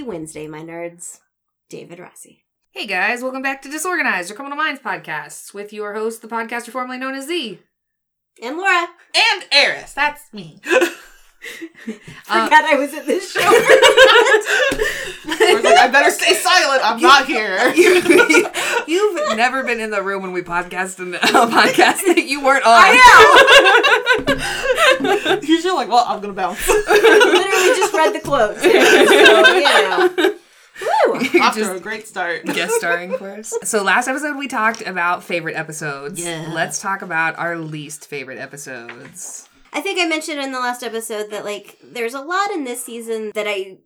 Happy Wednesday, my nerds. David Rossi. Hey guys, welcome back to Disorganized, your Criminal Minds podcasts, with your host, the podcaster formerly known as Z. And Laura. And Eris, that's me. Uh, Forgot I was in this show. I was like, I better stay silent. I'm not here. You've never been in the room when we podcast in a uh, podcast that you weren't on. I know. Usually, like, well, I'm gonna bounce. Literally just read the quote. So, you know. Woo. You're Off to a great start. guest starring for us. So last episode we talked about favorite episodes. Yeah. Let's talk about our least favorite episodes. I think I mentioned in the last episode that like there's a lot in this season that I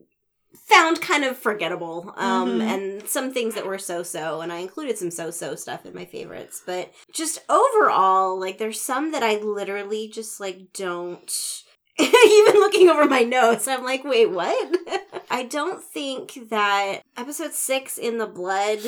found kind of forgettable um Mhm. and some things that were so-so and I included some so-so stuff in my favorites but just overall like there's some that I literally just like don't even looking over my notes I'm like wait what I don't think that episode 6 in the blood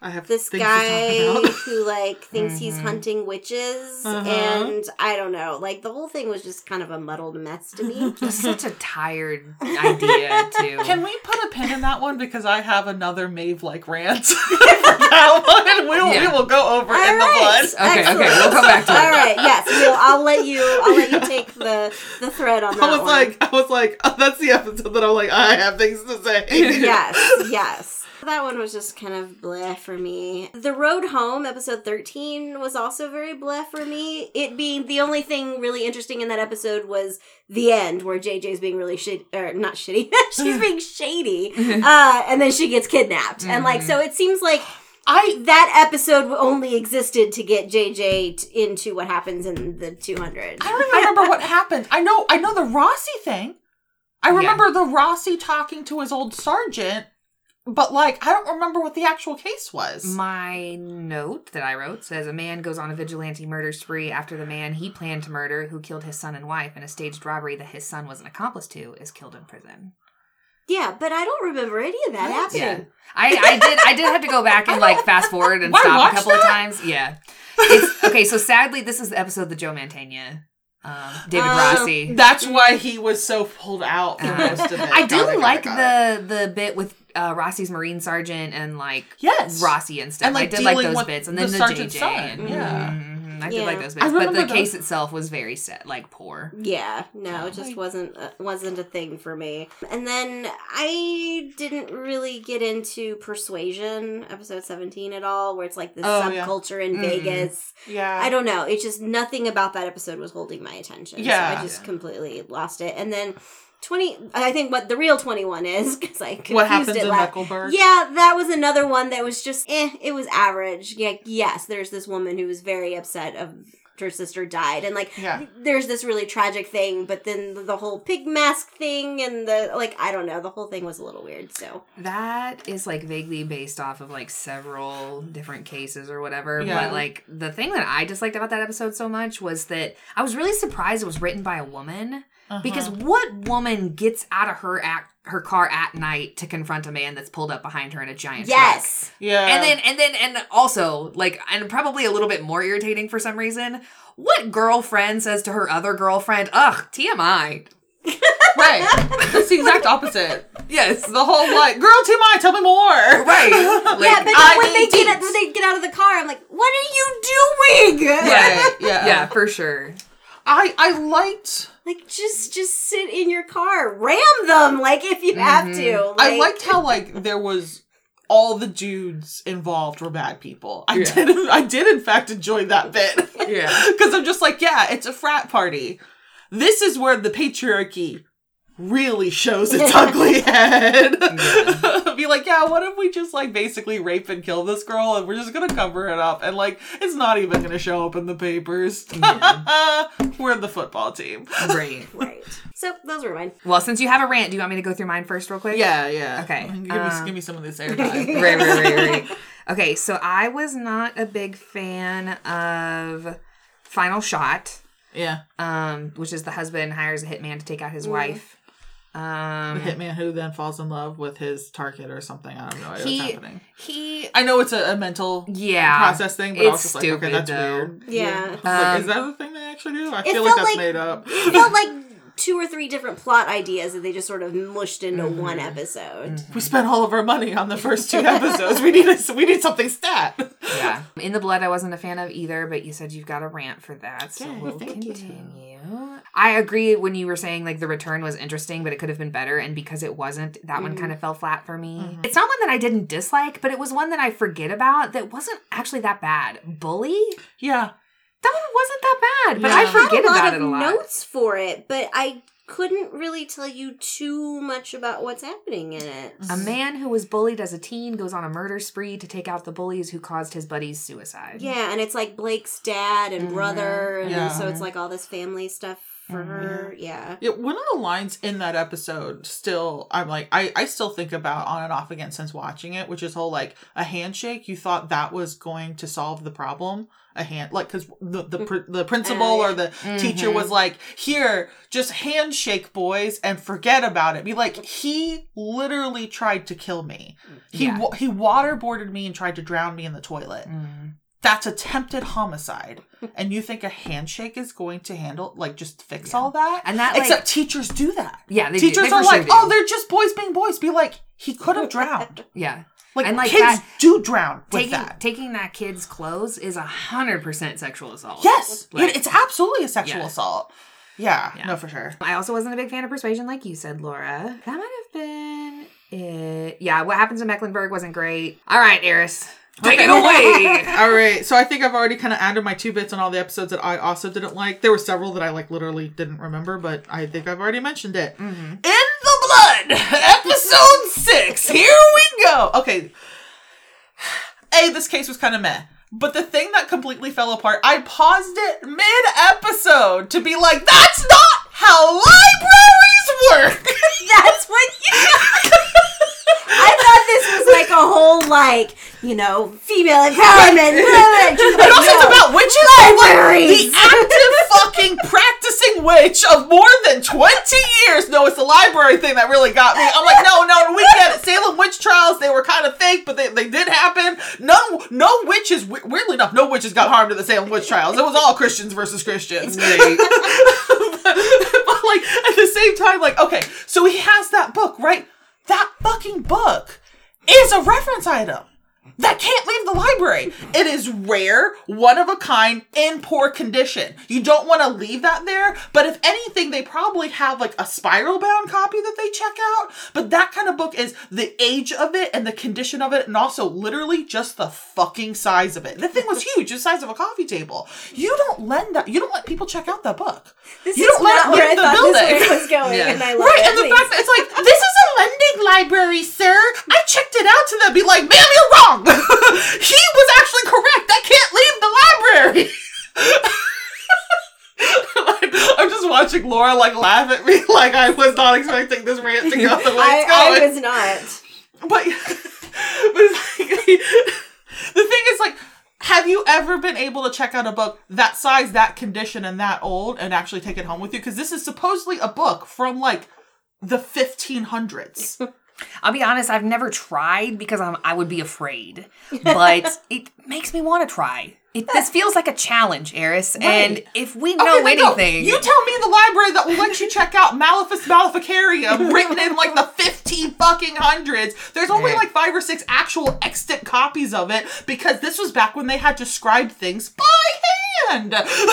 I have this guy who like thinks he's Mhm. hunting witches Uh-huh. and i don't know like the whole thing was just kind of a muddled mess to me It's such a tired idea too. Can we put a pin in that one because I have another Mave like rant for that one, we will, Yeah. we will go over All in the blood. Okay, okay, we'll come back to it. all right yes we'll, i'll let you i'll let you take the the thread on that I was one. like, I was like, oh, that's the episode that I'm like, I have things to say. yes yes that one was just kind of bleh for me. The Road Home, episode 13, was also very bleh for me. It being the only thing really interesting in that episode was the end, where JJ's being really shit, or not shitty, she's being shady. Uh, and then she gets kidnapped. And like, so it seems like I that episode only existed to get JJ t- into what happens in the 200. I don't even remember what happened. I know I know the Rossi thing. I Yeah. remember the Rossi talking to his old sergeant, but like I don't remember what the actual case was. My note that I wrote says a man goes on a vigilante murder spree after the man he planned to murder, who killed his son and wife in a staged robbery that his son was an accomplice to, is killed in prison. Yeah, but I don't remember any of that What? happening. I, I did I did have to go back and like fast forward and Why stop a couple of times. Yeah. It's okay, so sadly this is the episode that Joe Mantegna, um, David Um, Rossi. That's why he was so pulled out for Uh, most of it. I do Got it, got it, like got it. the the bit with uh, Rossi's Marine Sergeant and like Yes. Rossi and stuff. And, like, I did like those bits, and then the the, JJ. son, And, yeah. Mhm, I did like those bits, but remember the case those. itself was very set, like poor. Yeah, no, it just Like- wasn't uh, wasn't a thing for me. And then I didn't really get into Persuasion, episode 17 at all, where it's like this Oh, yeah. subculture in Mhm. Vegas. Yeah. I don't know. It's just nothing about that episode was holding my attention. Yeah. So I just completely lost it. And then 20 I think what the real 21 is cuz I confused what happens it in last Mecklenburg? yeah, that was another one that was just eh, it was average. Yeah, yes, there's this woman who was very upset of her sister died and like Yeah. there's this really tragic thing, but then the whole pig mask thing and the like I don't know, the whole thing was a little weird. So That is like vaguely based off of like several different cases or whatever. Yeah. But like the thing that I disliked about that episode so much was that I was really surprised it was written by a woman. Uh-huh. Because what woman gets out of her act her car at night to confront a man that's pulled up behind her in a giant truck? yes. yeah. And then and then and also like and probably a little bit more irritating for some reason. What girlfriend says to her other girlfriend, "Ugh, TMI." right. That's the exact opposite. Yes. The whole like, girl, TMI, tell me more. Right. yeah, but then when they need get out, when they get out of the car, I'm like, "What are you doing?" Yeah. Right, yeah. yeah, for sure. I I liked like just just sit in your car, ram them like if you have Mhm. to. I liked how like there was all the dudes involved were bad people. I Yeah. did I did in fact enjoy that bit. Yeah. Because I'm just like, yeah, it's a frat party. This is where the patriarchy really shows its ugly head. Be like, yeah, what if we just like basically rape and kill this girl and we're just gonna cover it up and like it's not even gonna show up in the papers. we're the football team. Great. right. So those were mine. Well, since you have a rant, do you want me to go through mine first, real quick? Yeah, yeah. Okay, Give me um, give me some of this airtime. right, right, right, right. Okay, so I was not a big fan of Final Shot, yeah. um, which is the husband hires a hitman to take out his Mm. wife. The Um, hitman who then falls in love with his target or something. I don't know what's He- happening. he, I know it's a, a mental yeah, process thing, but I was it's just like, okay, stupid, that's though. weird. Yeah. I was like, Um, is that the thing they actually do? I feel like that's like- made up. It felt like two or three different plot ideas that they just sort of mushed into Mm-hmm. one episode. We spent all of our money on the first two episodes. we need a, we need something stat. Yeah. In the Blood, I wasn't a fan of either, but you said you've got a rant for that. So Yeah, we'll thank you. continue. I agree when you were saying like the return was interesting, but it could have been better. And because it wasn't, that one kind of fell flat for me. It's not one that I didn't dislike, but it was one that I forget about that wasn't actually that bad. Bully? Yeah. That one wasn't that bad, but Yeah. I I had forget a lot about of it a lot. notes for it, but I couldn't really tell you too much about what's happening in it. A man who was bullied as a teen goes on a murder spree to take out the bullies who caused his buddy's suicide. Yeah, and it's like Blake's dad and Mhm. brother, and Yeah. so it's like all this family stuff for her. Yeah. Yeah, one of the lines in that episode still I'm like I I still think about on and off again since watching it, which is whole like a handshake. You thought that was going to solve the problem. A hand like because the the pr- the principal yeah. or the teacher Mhm. was like, "Here, just handshake, boys, and forget about it." Be like, he literally tried to kill me. He Yeah. he waterboarded me and tried to drown me in the toilet. Mm. That's attempted homicide, and you think a handshake is going to handle like just fix all that? And that, like- except teachers do that. Yeah, they do. Teachers are sure like, oh, they're just boys being boys. Be like, he could have drowned. Yeah. Like, And, like, kids that- do drown with Taking that. taking that kid's clothes is a hundred percent sexual assault. yes, Like- it- it's absolutely a sexual Yeah. assault. Yeah, Yeah. no, for sure. I also wasn't a big fan of Persuasion, like you said, Laura. That might have been it. Yeah, what happens in Mecklenburg wasn't great. All right, Eris, take it away. All right, so I think I've already kind of added my two bits on all the episodes that I also didn't like. There were several that I like literally didn't remember, but I think I've already mentioned it. Mm-hmm. In the blood, episode six. Here we go. Okay. A, this case was kind of meh. But the thing that completely fell apart, I paused it mid episode to be like, that's not how libraries work. That's what you. I thought this was like a whole like you know female empowerment. movement. And like, also, it's about witches. Libraries. the active fucking practicing witch of more than 20 years. No, it's the library thing that really got me. I'm like, no, no, we get it. Salem witch trials, they were kind of fake, but they, they did happen. None, no witches, we- weirdly enough, no witches got harmed in the Salem witch trials. It was all Christians versus Christians. but, but like, at the same time, like, okay, so he has that book, right? That fucking book is a reference item that can't leave the library. It is rare, one of a kind, in poor condition. You don't want to leave that there, but if anything, they probably have like a spiral bound copy that they check out. But that kind of book is the age of it and the condition of it, and also literally just the fucking size of it. The thing was huge, the size of a coffee table. You don't lend that, you don't let people check out that book. This you is don't let it where I leave the thought building. this was going, Yeah. and I love Right, it. and the fact that it's like, this is a lending library, sir. I checked it out to them. Be like, ma'am, you're wrong. he was actually correct. That can't leave the library. I'm just watching Laura like laugh at me like I was not expecting this rant to go the way it's I, going. I was not. But, but like, the thing is, like, have you ever been able to check out a book that size, that condition, and that old and actually take it home with you? Because this is supposedly a book from like the 1500s. I'll be honest, I've never tried because I'm, I would be afraid, but it makes me want to try. It, this feels like a challenge, Eris, and if we know Okay, anything, You tell me in the library that will let you check out Malleus Maleficarum written in like the 15 fucking hundreds. There's only like five or six actual extant copies of it because this was back when they had to scribe things by hand.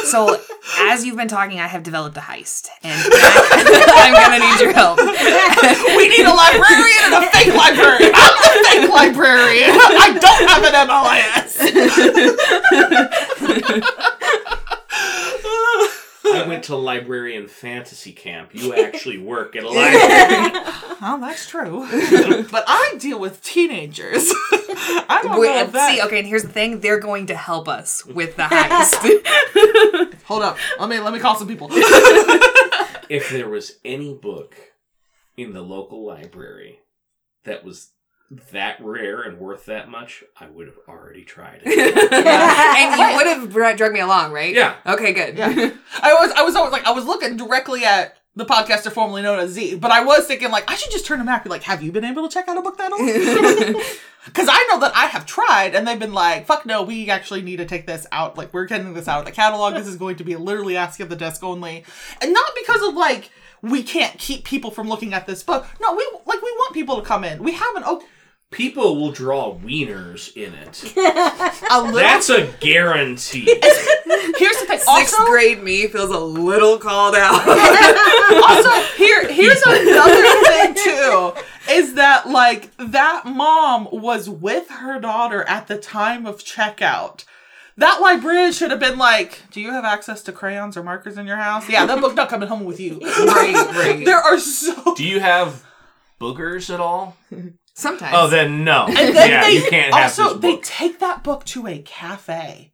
So, as you've been talking, I have developed a heist, and I, am gonna need your help. we need a librarian and a fake librarian. I'm the fake librarian. I don't have an MLS. I went to librarian fantasy camp. You actually work at a library. Oh, that's true. but I deal with teenagers. I don't Wait, know if that. see, okay, and here's the thing: they're going to help us with the heist. Hold up. Let me let me call some people. if there was any book in the local library that was that rare and worth that much, I would have already tried it. and you would have brought- drug me along, right? Yeah. Okay, good. Yeah. I was I was always like I was looking directly at the podcaster formerly known as Z, but I was thinking like I should just turn him back and be like, have you been able to check out a book that old? Because I know that I have tried, and they've been like, "Fuck no, we actually need to take this out. Like, we're getting this out of the catalog. This is going to be literally ask at the desk only, and not because of like we can't keep people from looking at this book. No, we like we want people to come in. We have an oh, People will draw wieners in it. a. That's a guarantee. here's the thing. Sixth Also, grade me feels a little called out. also here here's another thing too is that like that mom was with her daughter at the time of checkout that librarian should have been like do you have access to crayons or markers in your house yeah that book's not coming home with you right, right. there are so Do you have boogers at all? Sometimes. Oh, then no. and then yeah, they you can't have also this they take that book to a cafe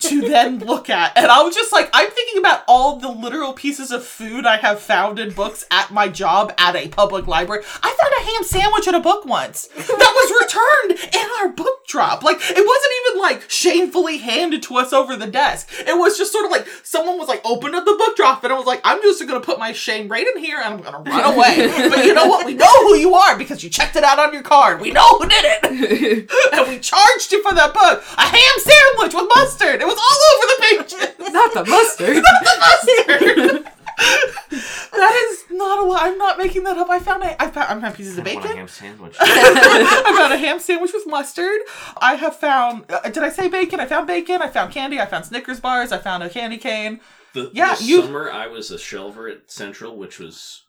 to then look at. And i was just like i'm thinking about all the literal pieces of food i have found in books at my job at a public library. I found a ham sandwich in a book once that was returned in our book drop. Like it wasn't even like shamefully handed to us over the desk. It was just sort of like someone was like opened up the book drop and i was like i'm just gonna put my shame right in here and i'm gonna run away. But you know what? We know who you are because you checked it out on your card. We know who did it. And we charged you for that book. A ham sandwich with mustard. It was all over the pages. Not the mustard. the mustard. that is not a lie. I'm not making that up. I found a, I found, I found pieces of I want a ham sandwich. I found a ham sandwich with mustard. I have found. Uh, did I say bacon? I found bacon. I found candy. I found Snickers bars. I found a candy cane. The, Yeah, the you- summer I was a shelver at Central, which was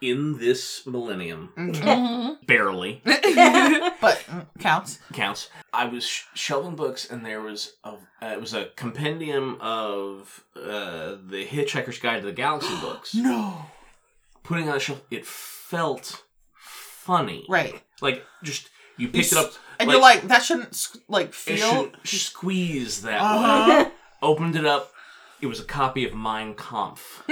in this millennium, Mm-hmm. barely But mm, counts. counts. I was sh- shelving books, and there was a uh, it was a compendium of uh, the Hitchhiker's Guide to the Galaxy books. No. Putting it on a shelf, it felt funny. Right. Like just you picked it s- up, And you're like that shouldn't s- like it feel. should squeeze that. Uh-huh. opened it up. It was a copy of Mein Kampf.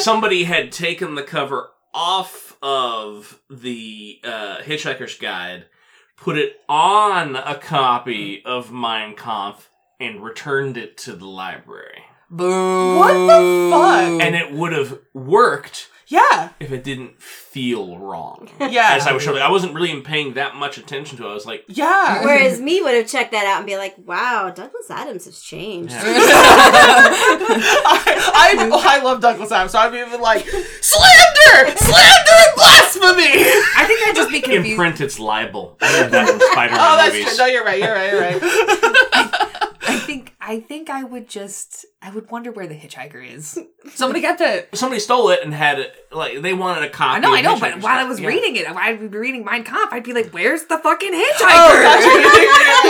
Somebody had taken the cover off of the uh, Hitchhiker's Guide, put it on a copy of Mein Kampf, and returned it to the library. Boo. What the fuck? And it would have worked yeah. if it didn't feel wrong. Yeah. As I was showing, I wasn't really paying that much attention to it. I was like, Yeah. Whereas me would have checked that out and be like, "Wow, Douglas Adams has changed." I, I oh, I love Douglas Adams, so I'm even like slander, slander, and blasphemy. I think I'd just be in confused. print, it's libel. I read that in Spider-Man Oh, that's movies. true. No, you're right. You're right. You're right. I think I would just I would wonder where the hitchhiker is. Somebody got the. Somebody stole it and had it. Like they wanted a copy. I know, of I know, but while I was Yeah. reading it, I'd be reading Mein Kampf. I'd be like, "Where's the fucking hitchhiker?" Oh,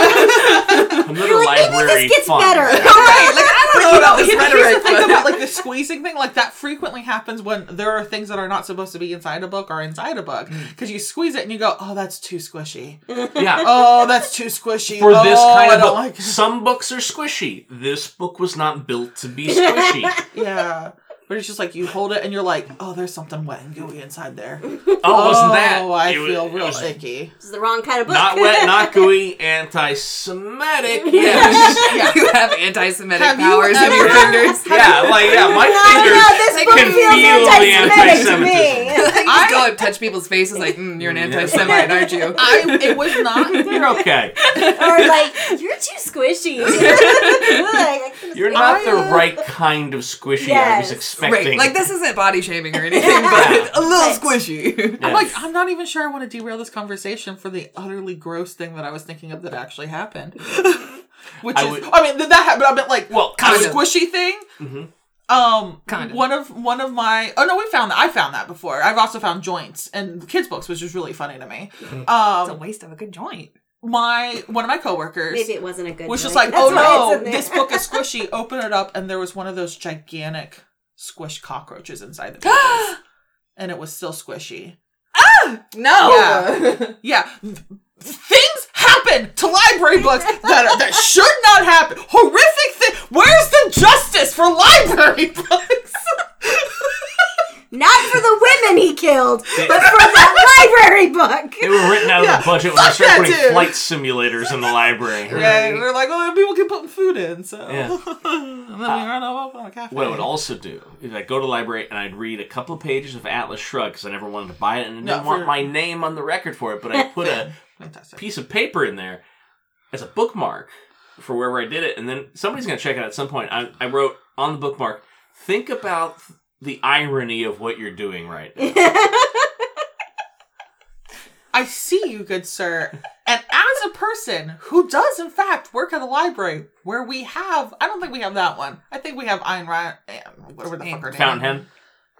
another You're like, maybe library this gets fun. better. right, like I But know you know, about this here- here's the thing but- about like the squeezing thing. Like that frequently happens when there are things that are not supposed to be inside a book or inside a book mm. because you squeeze it and you go, "Oh, that's too squishy. Yeah. Oh, that's too squishy." For this Oh, kind I of book, like some books are squishy. This book was not built to be squishy. Yeah. But it's just like you hold it and you're like, oh, there's something wet and gooey inside there. Oh, it wasn't that? Oh, I It was- feel it real was icky. This is the wrong kind of book. Not wet, not gooey, anti-Semitic. Yes. you have anti-Semitic Have you powers in your fingers. yeah, like yeah, my no, fingers no, can feel the anti-Semitic to anti-Semitism. me. You go and touch people's faces like, mm, "You're an anti-Semite, aren't you?" I it was not You're okay. or like, you're too squishy. Like, You're not the right kind of squishy I was Yes. Expecting. Right, like this isn't body shaming or anything, but it's a little Right. squishy. I'm like, I'm not even sure I want to derail this conversation for the utterly gross thing that I was thinking of that actually happened. Which I is, would- I mean, th- that happened. I meant like Well, a kind of. squishy thing. Mhm. Um, Kinda. one of one of my oh no, we found that I found that before. I've also found joints and kids books, which is really funny to me. It's a Um, waste of a good joint. my one of my coworkers Maybe it wasn't a good. was just like, oh That's why no, it's in there. this book is squishy. Open it up, and there was one of those gigantic squished cockroaches inside the pages, and it was still squishy. Ah! No. Yeah. Yeah, th- things happen to library books that are, that should not happen. Horrific thing. Where's the justice for library books? Not for the women he killed, but for that library book. They were written out Yeah, of the budget when they started putting dude. flight simulators in the library. Yeah, they're like, well, people can put food in, so. Yeah. and then we uh, run off on a cafe. What I would also do is I'd go to the library and I'd read a couple of pages of Atlas Shrugged because I never wanted to buy it and I didn't want for- my name on the record for it, but I put a Fantastic. piece of paper in there as a bookmark for wherever I did it, and then somebody's going to check it out at some point. I, I wrote on the bookmark, think about the irony of what you're doing right now. I see you, good sir. And as a person who does, in fact, work at a library where we have, I don't think we have that one. I think we have Ayn Rand, eh, whatever the fuck her name. Fountainhead.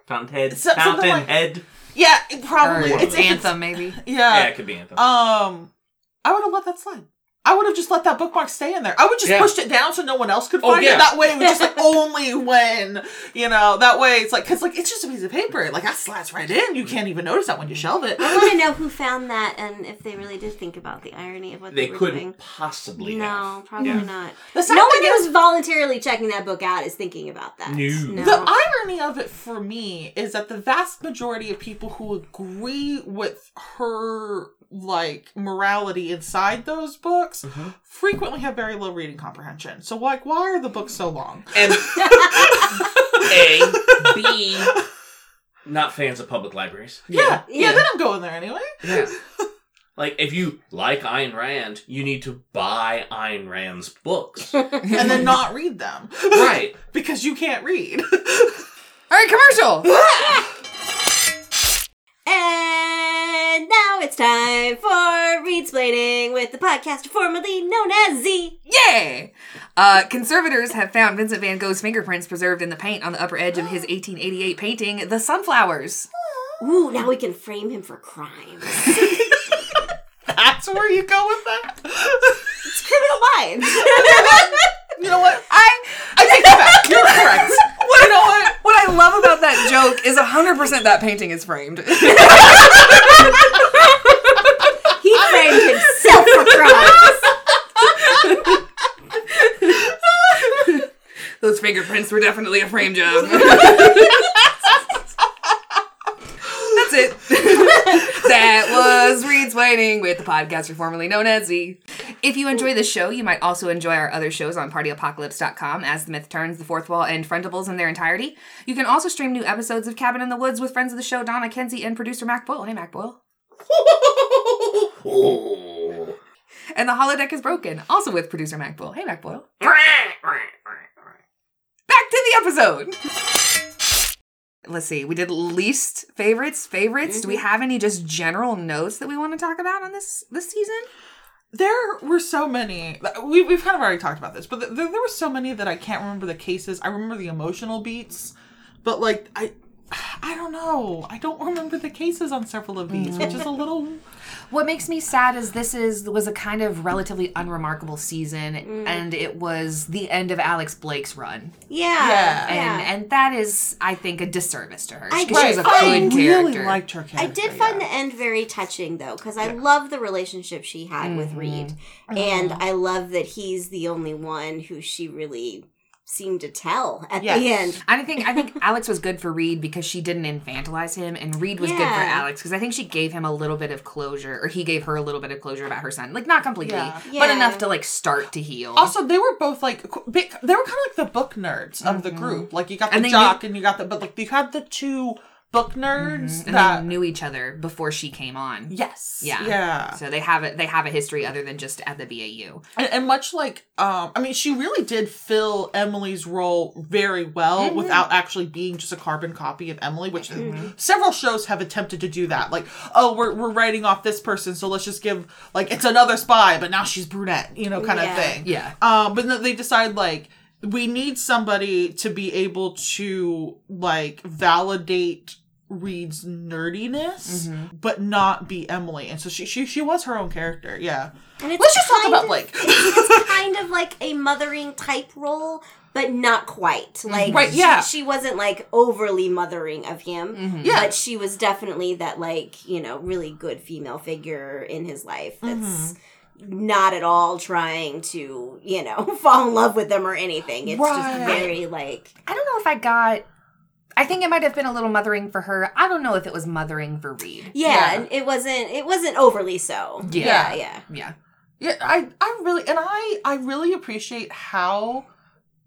Fountainhead. So- something like- Fountainhead. Yeah, it Or probably. It's, it's anthem, maybe. yeah, Yeah. it could be Anthem. Um, I would have let that slide. I would have just let that bookmark stay in there. I would just Yeah. pushed it down so no one else could Oh, find yeah. it. That way, it was just like only when you know. That way, it's like because like it's just a piece of paper. Like that slides right in. You can't even notice that when you shelve it. I want to know who found that and if they really did think about the irony of what they, they were couldn't doing. possibly No, have. probably Yeah. not. No one thing who's voluntarily checking that book out is thinking about that. No. The irony of it for me is that the vast majority of people who agree with her like morality inside those books mm-hmm. frequently have very low reading comprehension. So like why are the books so long? And A, B, not fans of public libraries. Yeah. Yeah, Yeah. then I'm going there anyway. Yeah. Like, if you like Ayn Rand, you need to buy Ayn Rand's books. And then not read them. right. because you can't read. All right, commercial. It's time for Readsplaining with the podcaster formerly known as Z. Yay! Uh, conservators have found Vincent van Gogh's fingerprints preserved in the paint on the upper edge of his 1888 painting, The Sunflowers. Ooh, now we can frame him for crimes. That's where you go with that. it's criminal minds. you know what? I, I take it back. You're correct. you know what? What I love about that joke is 100% that painting is framed. Those fingerprints were definitely a frame job. That's it. that was Readsplaining with the podcaster formerly known as Z. If you enjoy this show, you might also enjoy our other shows on partyapocalypse.com as The Myth Turns, The Fourth Wall, and Friendables in their entirety. You can also stream new episodes of Cabin in the Woods with friends of the show, Donna Kenzie and producer Mac Boyle. Hey, Mac Boyle. And The Holodeck is Broken, also with producer Mac Boyle. Hey, Mac Boyle. Back to the episode. Let's see. We did least favorites, favorites. Do we mm-hmm. have any just general notes that we want to talk about on this this season? There were so many. We, we've kind of already talked about this, but there were so many that I can't remember the cases. I remember the emotional beats, but like I, I don't know. I don't remember the cases on several of these, which is a little. What makes me sad is this is was a kind of relatively unremarkable season, and it was the end of Alex Blake's run, Yeah. Yeah. and yeah. and that is, I think, a disservice to her I because she was a did find- good I really liked her I did find yeah. the end very touching though, because I love the relationship she had with Reid. And Mm-hmm. I love that he's the only one who she really seemed to tell at Yes. the end. I think I think Alex was good for Reid because she didn't infantilize him, and Reid was good for Alex because I think she gave him a little bit of closure, or he gave her a little bit of closure about her son, like not completely, Yeah. but enough to like start to heal. Also, they were both like big, they were kind of like the book nerds of the mm-hmm. group. Like you got the And they jock and you got the, but like you had the two book nerds and that. they knew each other before she came on. yes. Yeah. Yeah. So they have it. They have a history other than just at the BAU. And, and much like, um, I mean, she really did fill Emily's role very well Mm-hmm. without actually being just a carbon copy of Emily, which several shows have attempted to do that. Like, oh, we're, we're writing off this person, so let's just give, like, it's another spy, but now she's brunette, you know, kind Yeah. of thing. Yeah. Um, but then they decide, like, we need somebody to be able to, like, validate Reid's nerdiness, Mm-hmm. but not be Emily. And so she, she, she was her own character, yeah. And it's Let's just talk about of- Blake. it's kind of like a mothering type role, but not quite. Like Right, she, yeah. she wasn't like overly mothering of him. Mm-hmm. Yeah. But she was definitely that like, you know, really good female figure in his life that's Mm-hmm. not at all trying to, you know, fall in love with them or anything. It's Right. just very like I don't know if I got. I think it might have been a little mothering for her. I don't know if it was mothering for Reid. yeah, Yeah. and it wasn't it wasn't overly so. Yeah. Yeah, yeah. Yeah. Yeah, I I really and I I really appreciate how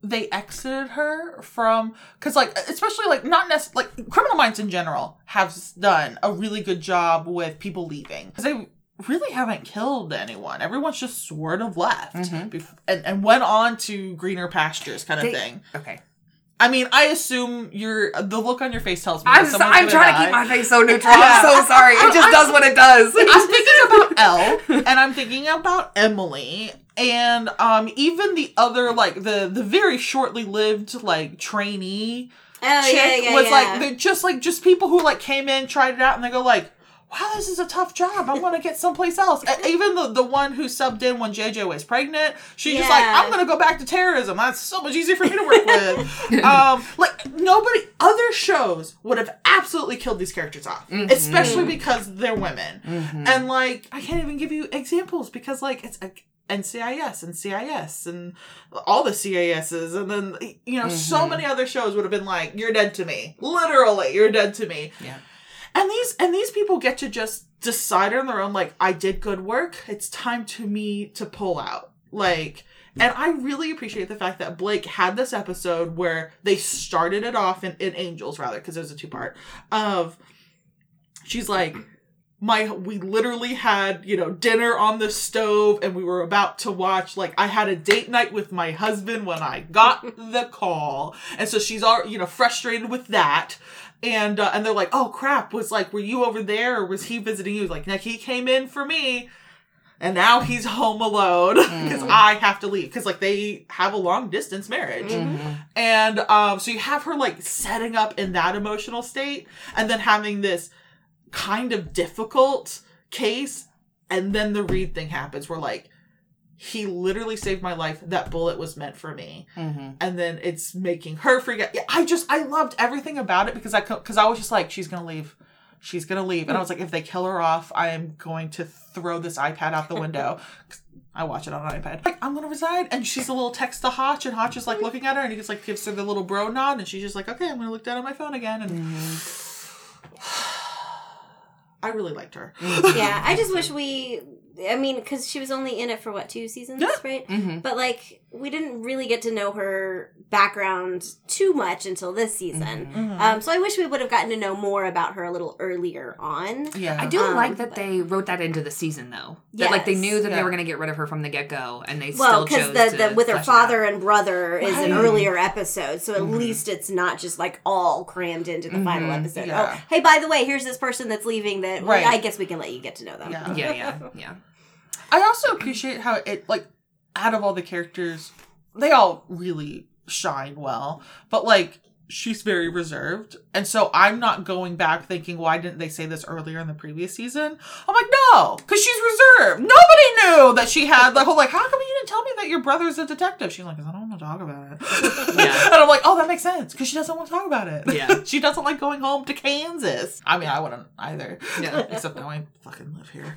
they exited her from because like especially like not necessarily like criminal minds in general have done a really good job with people leaving because they really haven't killed anyone everyone's just sort of left Mhm. bef- and, and went on to greener pastures kind of They- thing Okay. I mean, I assume you're the look on your face tells me. I'm, that so, I'm trying die. to keep my face so neutral. I'm so sorry. It just does what it does. I'm thinking about Elle, and I'm thinking about Emily, and um, even the other like the the very shortly lived like trainee Oh chick yeah, yeah, was yeah. like they're just like just people who like came in, tried it out, and they go like. Wow, this is a tough job. I want to get someplace else. Even the, the one who subbed in when JJ was pregnant, she's just like, I'm gonna go back to terrorism. That's so much easier for me to work with. um, like nobody, other shows would have absolutely killed these characters off, mm-hmm. especially because they're women. Mm-hmm. And like, I can't even give you examples because like it's like NCIS and CIS and all the CISs, and then you know so mm-hmm. many other shows would have been like, "You're dead to me," literally, "You're dead to me." Yeah. And these and these people get to just decide on their own, like, "I did good work. It's time to me to pull out." Like. And I really appreciate the fact that Blake had this episode where they started it off in, in Angels, rather, because it was a two part, of she's like, my we literally had you know dinner on the stove and we were about to watch like i had a date night with my husband when i got the call and so she's all you know frustrated with that and uh, and they're like oh crap was like were you over there? Or was he visiting you? Like now he came in for me and now he's home alone because i have to leave. Because like they have a long distance marriage. And um, so you have her like setting up in that emotional state, and then having this kind of difficult case, and then the Reid thing happens where like he literally saved my life. That bullet was meant for me, mm-hmm. and then it's making her forget. Yeah, I just I loved everything about it because I because I was just like she's gonna leave. She's gonna leave, and I was like, if they kill her off, I am going to throw this iPad out the window. I watch it on an iPad. Like, I'm gonna resign. And she's a little text to Hotch, and Hotch is like looking at her, and he just like gives her the little bro nod, and she's just like, okay, I'm gonna look down at my phone again. And mm-hmm. I really liked her. Mm-hmm. yeah, I just wish we. I mean, because she was only in it for what two seasons, right? Mm-hmm. But like, we didn't really get to know her background too much until this season. Mm-hmm. Um, so I wish we would have gotten to know more about her a little earlier on. Yeah. I do Um, like that but- they wrote that into the season though. That like they knew that they were going to get rid of her from the get go, and they Well, because the, the with her father and brother is an earlier episode, so at least it's not just like all crammed into the final episode. Yeah. Oh, hey, by the way, here's this person that's leaving. That well, I guess we can let you get to know them. Yeah. Yeah, yeah, yeah. I also appreciate how it like out of all the characters, they all really shine well. But like she's very reserved. And so I'm not going back thinking, why didn't they say this earlier in the previous season? I'm like, no, because she's reserved. Nobody knew that she had the whole like, how come you didn't tell me that your brother's a detective? She's like, I don't want to talk about it. Yeah. and I'm like, oh, that makes sense because she doesn't want to talk about it. Yeah. she doesn't like going home to Kansas. I mean, I wouldn't either. Yeah. Except now I fucking live here.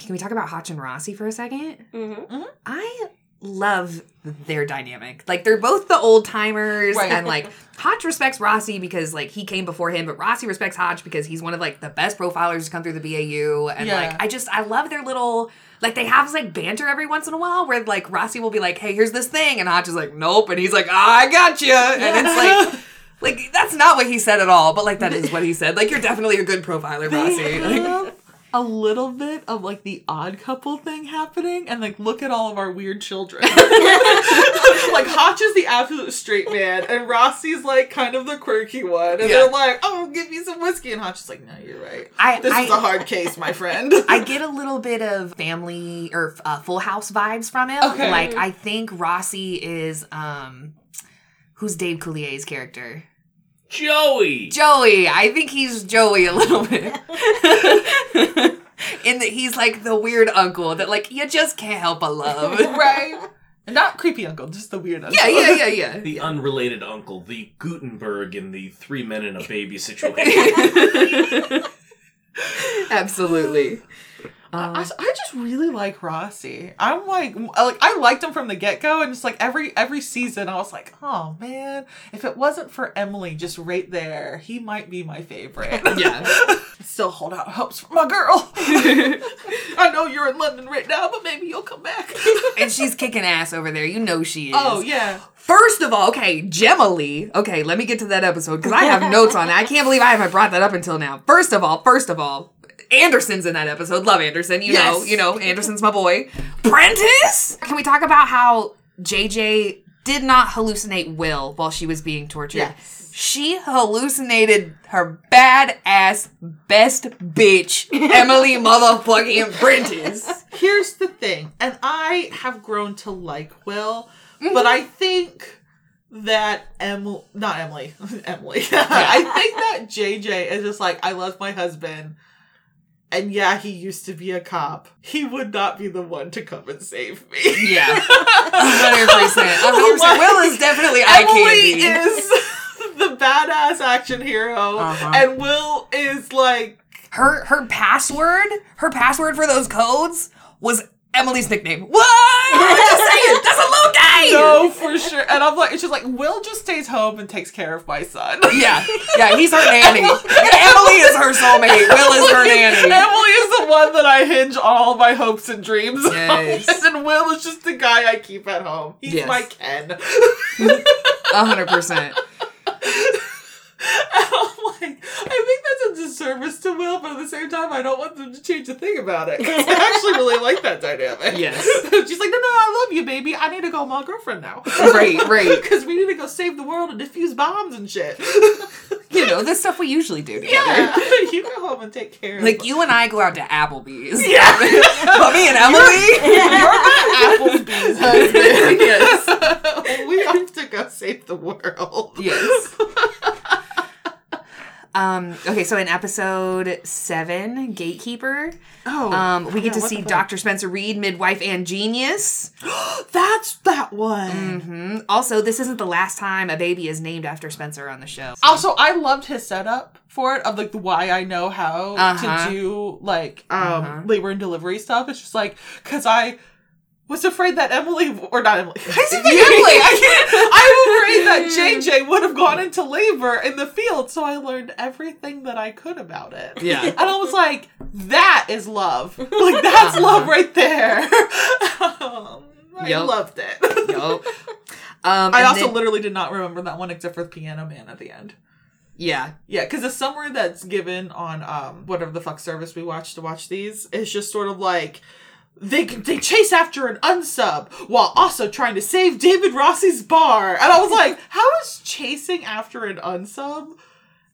Can we talk about Hotch and Rossi for a second? hmm I love their dynamic. Like they're both the old timers, Right. and like Hotch respects Rossi because like he came before him, but Rossi respects Hotch because he's one of like the best profilers to come through the BAU. And Yeah. like I just I love their little like they have this like banter every once in a while where like Rossi will be like, "Hey, here's this thing," and Hotch is like, "Nope," and he's like, "Ah, "I got you," and it's like. Like that's not what he said at all, but like that is what he said. Like you're definitely a good profiler, Rossi. Like, a little bit of like the odd couple thing happening, and like look at all of our weird children. like Hotch is the absolute straight man, and Rossi's like kind of the quirky one, and Yeah. they're like, "Oh, give me some whiskey," and Hotch is like, "No, you're right. I- this I- is a hard case, my friend." I get a little bit of family or uh, Full House vibes from him. Okay. Like I think Rossi is um who's Dave Coulier's character? Joey. Joey. I think he's Joey a little bit. In that he's like the weird uncle that like you just can't help but love. right? And not creepy uncle, just the weird uncle. Yeah, yeah, yeah, yeah. The unrelated uncle, the Guttenberg in the three men and a baby situation. Absolutely. I, uh, I just really like Rossi. I'm like, like I liked him from the get go, and it's like every every season I was like, oh man, if it wasn't for Emily just right there, he might be my favorite. Yeah. Still hold out hopes for my girl. I know you're in London right now, but maybe you'll come back. and she's kicking ass over there. You know she is. oh yeah, First of all, okay, Gemma Lee. Okay, let me get to that episode because I have notes on that. I can't believe I haven't brought that up until now. First of all, first of all, Anderson's in that episode. Love Anderson. You know, you know, Anderson's my boy. Prentiss? Can we talk about how JJ did not hallucinate Will while she was being tortured. Yes. She hallucinated her badass best bitch, Emily motherfucking Prentiss. Here's the thing, and I have grown to like Will, Mm-hmm. but I think that Emily, not Emily, Emily. I think that JJ is just like, I love my husband. And yeah, he used to be a cop. He would not be the one to come and save me. Yeah. 100%. 100%. Will is definitely eye Emily candy. is the badass action hero, Uh-huh. and Will is like her her password, her password for those codes was Emily's nickname. What? I'm just saying, that's a little gay. no for sure. And I'm like, it's just like Will just stays home and takes care of my son. Yeah, yeah, he's her nanny. Emily is her soulmate. Will is her nanny. Emily is the one that I hinge all my hopes and dreams Yes. on. And Will is just the guy I keep at home. He's Yes. my Ken. A hundred percent. Like, I think that's a disservice to Will, but at the same time, I don't want them to change a thing about it. I actually really like that dynamic. Yes. She's like, no, no, I love you, baby. I need to go with my girlfriend now. Right, right. Because we need to go save the world and defuse bombs and shit. You know the stuff we usually do together. yeah. you go home and take care of Like you and I go out to Applebee's. Yeah. me and Emily. You're Applebee's husband. yes. we have to go save the world. Yes. Um, okay, so in episode seven, Gatekeeper, Oh. um, we get to see? Dr. Spencer Reid, midwife and genius. That's that one. hmm Also, this isn't the last time a baby is named after Spencer on the show. Also, I loved his setup for it of like the why I know how Uh-huh. to do like um Uh-huh. labor and delivery stuff. It's just like because I was afraid that Emily or not Emily. I said Emily. I can't. I'm afraid that JJ would have gone into labor in the field, so I learned everything that I could about it. Yeah. And I was like, that is love. Like that's love right there. Um, I Yup. loved it. Yup. Um, I also then- literally did not remember that one except for the Piano Man at the end. yeah, Yeah, because the summary that's given on um whatever the fuck service we watch to watch these is just sort of like they they chase after an unsub while also trying to save David Rossi's bar, and I was like, how is chasing after an unsub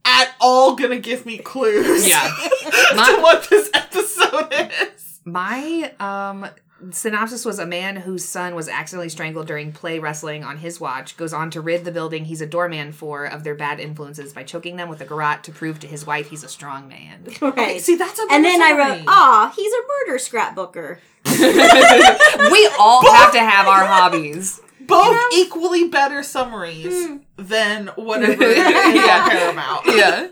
at all gonna give me clues? Yeah. to My- what this episode is. my um synopsis was a man whose son was accidentally strangled during play wrestling on his watch goes on to rid the building he's a doorman for of their bad influences by choking them with a garrote to prove to his wife he's a strong man. Right. Okay, see that's a and better then I wrote, "Ah, he's a murder scrapbooker." we all have to have our hobbies. both equally better summaries than whatever is Yeah. on Paramount. Yeah.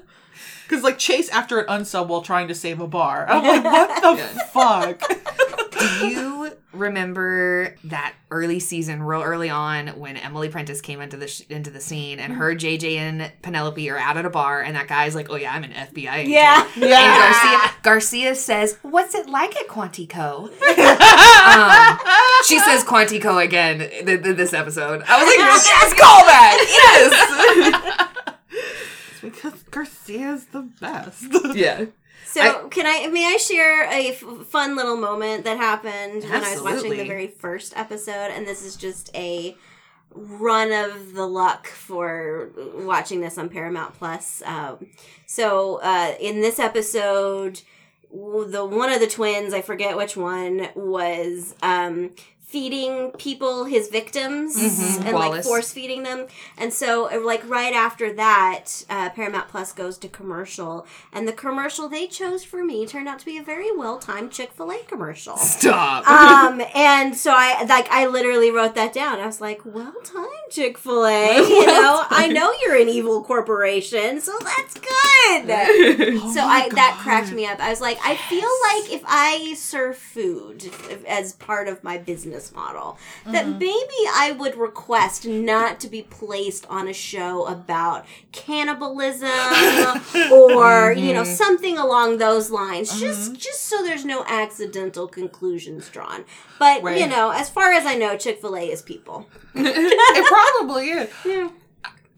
Because like chase after an unsub while trying to save a bar. I'm like, what the fuck? Do you remember that early season, real early on, when Emily Prentiss came into the sh- into the scene, and her JJ and Penelope are out at a bar, and that guy's like, "Oh yeah, I'm an FBI agent." Yeah. And Garcia Garcia says, "What's it like at Quantico?" um, she says Quantico again th- th- this episode. I was like, "Yes, callback, yes." because Garcia's the best. yeah. So, can I may I share a f- fun little moment that happened when I was watching the very first episode and this is just a run of the luck for watching this on Paramount Plus. Um, so, uh, in this episode the one of the twins, I forget which one, was um feeding people his victims Mhm, and like force feeding them. And so uh, like right after that, uh, Paramount Plus goes to commercial and the commercial they chose for me turned out to be a very well-timed Chick-fil-A commercial. Stop. um and so I like I literally wrote that down. I was like, "Well timed, Chick-fil-A." You know, I know you're an evil corporation, so that's good. Oh So I that cracked me up. I was like, I feel like if I serve food as part of my business model, that Mm-hmm. maybe I would request not to be placed on a show about cannibalism or you know something along those lines. Mm-hmm. Just just so there's no accidental conclusions drawn. But you know, as far as I know, Chick Fil A is people. it probably is. Yeah.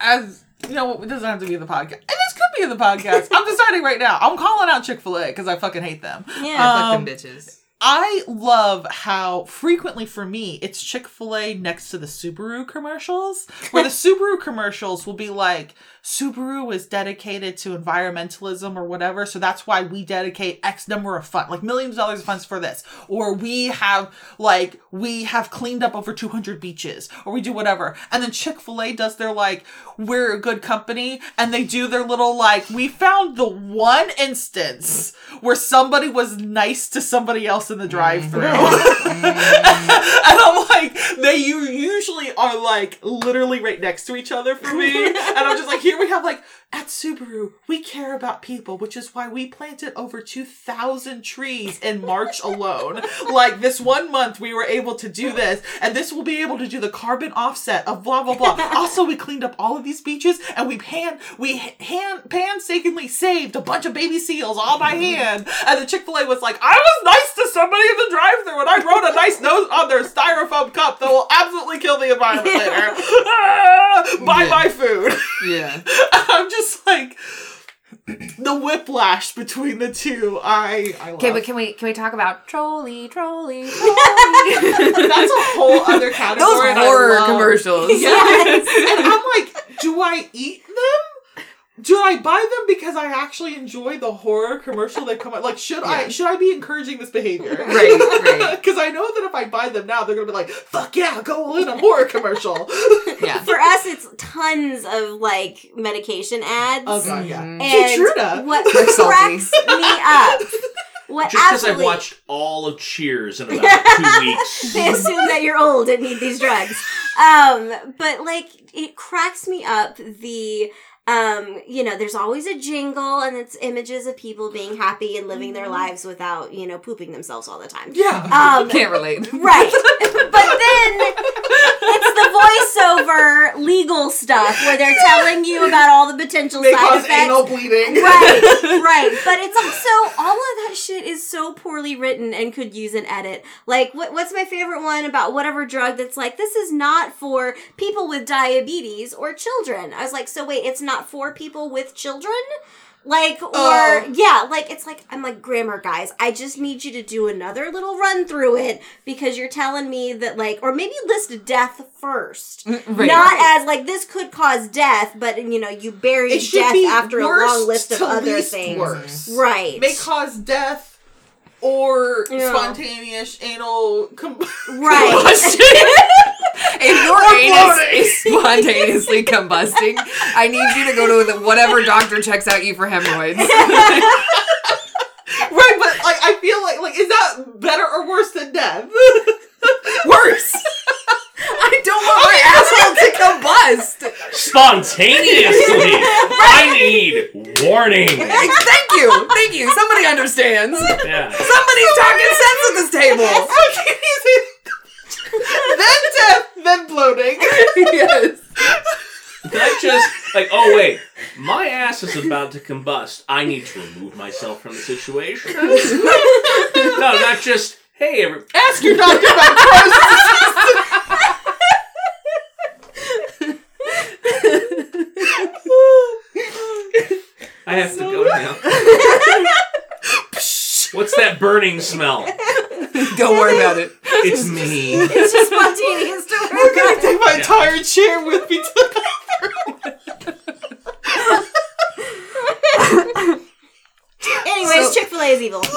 As you know, it doesn't have to be in the podcast. And this could be in the podcast. I'm deciding right now. I'm calling out Chick Fil A because I fucking hate them. Yeah. Fuck Um, them bitches. I love how frequently for me it's Chick fil A next to the Subaru commercials, where the Subaru commercials will be like, Subaru is dedicated to environmentalism or whatever, so that's why we dedicate X number of funds, like millions of dollars of funds for this. Or we have, like, we have cleaned up over 200 beaches, or we do whatever. And then Chick fil A does their, like, we're a good company, and they do their little, like, we found the one instance where somebody was nice to somebody else in the drive through. Mm-hmm. Mm-hmm. and I'm like, they u- usually are like literally right next to each other for me. and I'm just like, here we have like, at Subaru, we care about people, which is why we planted over 2,000 trees in March alone. like this one month, we were able to do this, and this will be able to do the carbon offset of blah blah blah. also, we cleaned up all of these beaches, and we pan we hand painstakingly saved a bunch of baby seals all by mm-hmm. hand. And the Chick Fil A was like, I was nice to somebody in the drive-through, and I wrote a nice note on their styrofoam cup that will absolutely kill the environment later. Buy Yeah. my food. Yeah. I'm just like the whiplash between the two. I, I. Okay, but can we can we talk about Trolli, Trolli, Trolli? That's a whole other category. Those and I horror love- commercials. Yes. and I'm like, do I eat them? Do I buy them because I actually enjoy the horror commercial they come out? Like, should I should I be encouraging this behavior? Right, right. Because I know that if I buy them now, they're gonna be like, "Fuck yeah, go all in a horror commercial." Yeah. For us, it's tons of like medication ads. oh god, yeah. Mhm. And Keytruda. what cracks me up, what Just because I've watched all of Cheers in about two weeks. they assume that you're old and need these drugs. Um, but like it cracks me up the um, you know, there's always a jingle and it's images of people being happy and living their lives without, you know, pooping themselves all the time. Yeah. Um Can't relate. Right. but then it's the voiceover legal stuff where they're telling you about all the potential they side cause effects. anal bleeding. right, right. But it's also all shit is so poorly written and could use an edit. Like, what, what's my favorite one about whatever drug that's like, this is not for people with diabetes or children? I was like, so wait, it's not for people with children? Like, or, Oh. yeah, like, it's like, I'm like, grammar guys, I just need you to do another little run through it because you're telling me that, like, or maybe list death first. Mm, right. Not as like this could cause death, but you know you bury death after a long list of other things. Worse. Right. May cause death or Yeah. spontaneous anal com- Right. if your anus is spontaneously combusting, I need you to go to the, whatever doctor checks out you for hemorrhoids. right, but like I feel like like is that better or worse than death? Worse. I don't want my asshole to combust. Spontaneously! I need warning! Thank you. Thank you. Somebody understands. Yeah. Somebody's talking sense at this table. then death, then bloating. yes. Not just like, oh wait, my ass is about to combust. I need to remove myself from the situation. no, not just, hey, every- Ask your doctor about Crohn's I have to go now. What's that burning smell? Don't worry about it. It's me. it's just spontaneous to I'm gonna take my Yeah. entire chair with me to the Anyways, So- Chick Fil A is evil. Don't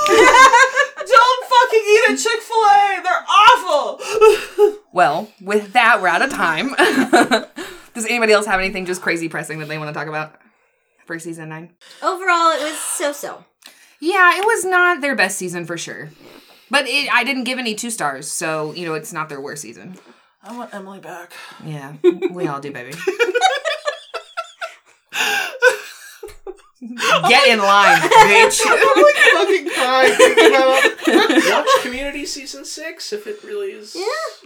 fucking eat a Chick Fil A. They're awful. Well, with that, we're out of time. Does anybody else have anything just crazy pressing that they want to talk about for season nine? Overall, it was so so. Yeah, it was not their best season for sure. But it, I didn't give any two stars, so you know it's not their worst season. I want Emily back. Yeah, we all do, baby. Get in line, bitch. I'm like fucking crying thinking about Watch Community season six if it really is. Yeah.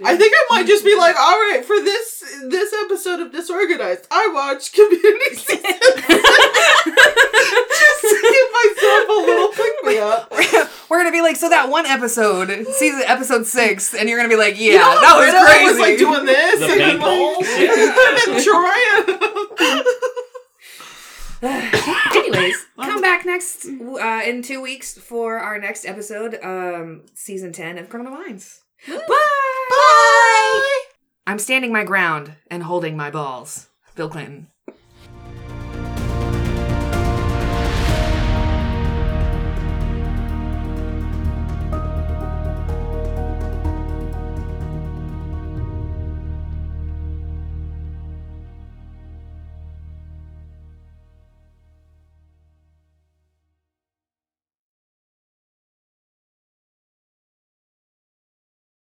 I think I might just be like, all right, for this this episode of Disorganized, I watch Community Season. just gonna be like, so that one episode, season episode six, and you're gonna be like, yeah, that was crazy. Was like doing this, the and like, and Troy. Anyways, come back next uh, in two weeks for our next episode, um, season ten of Criminal Minds. Bye. Bye. I'm standing my ground and holding my balls. Bill Clinton.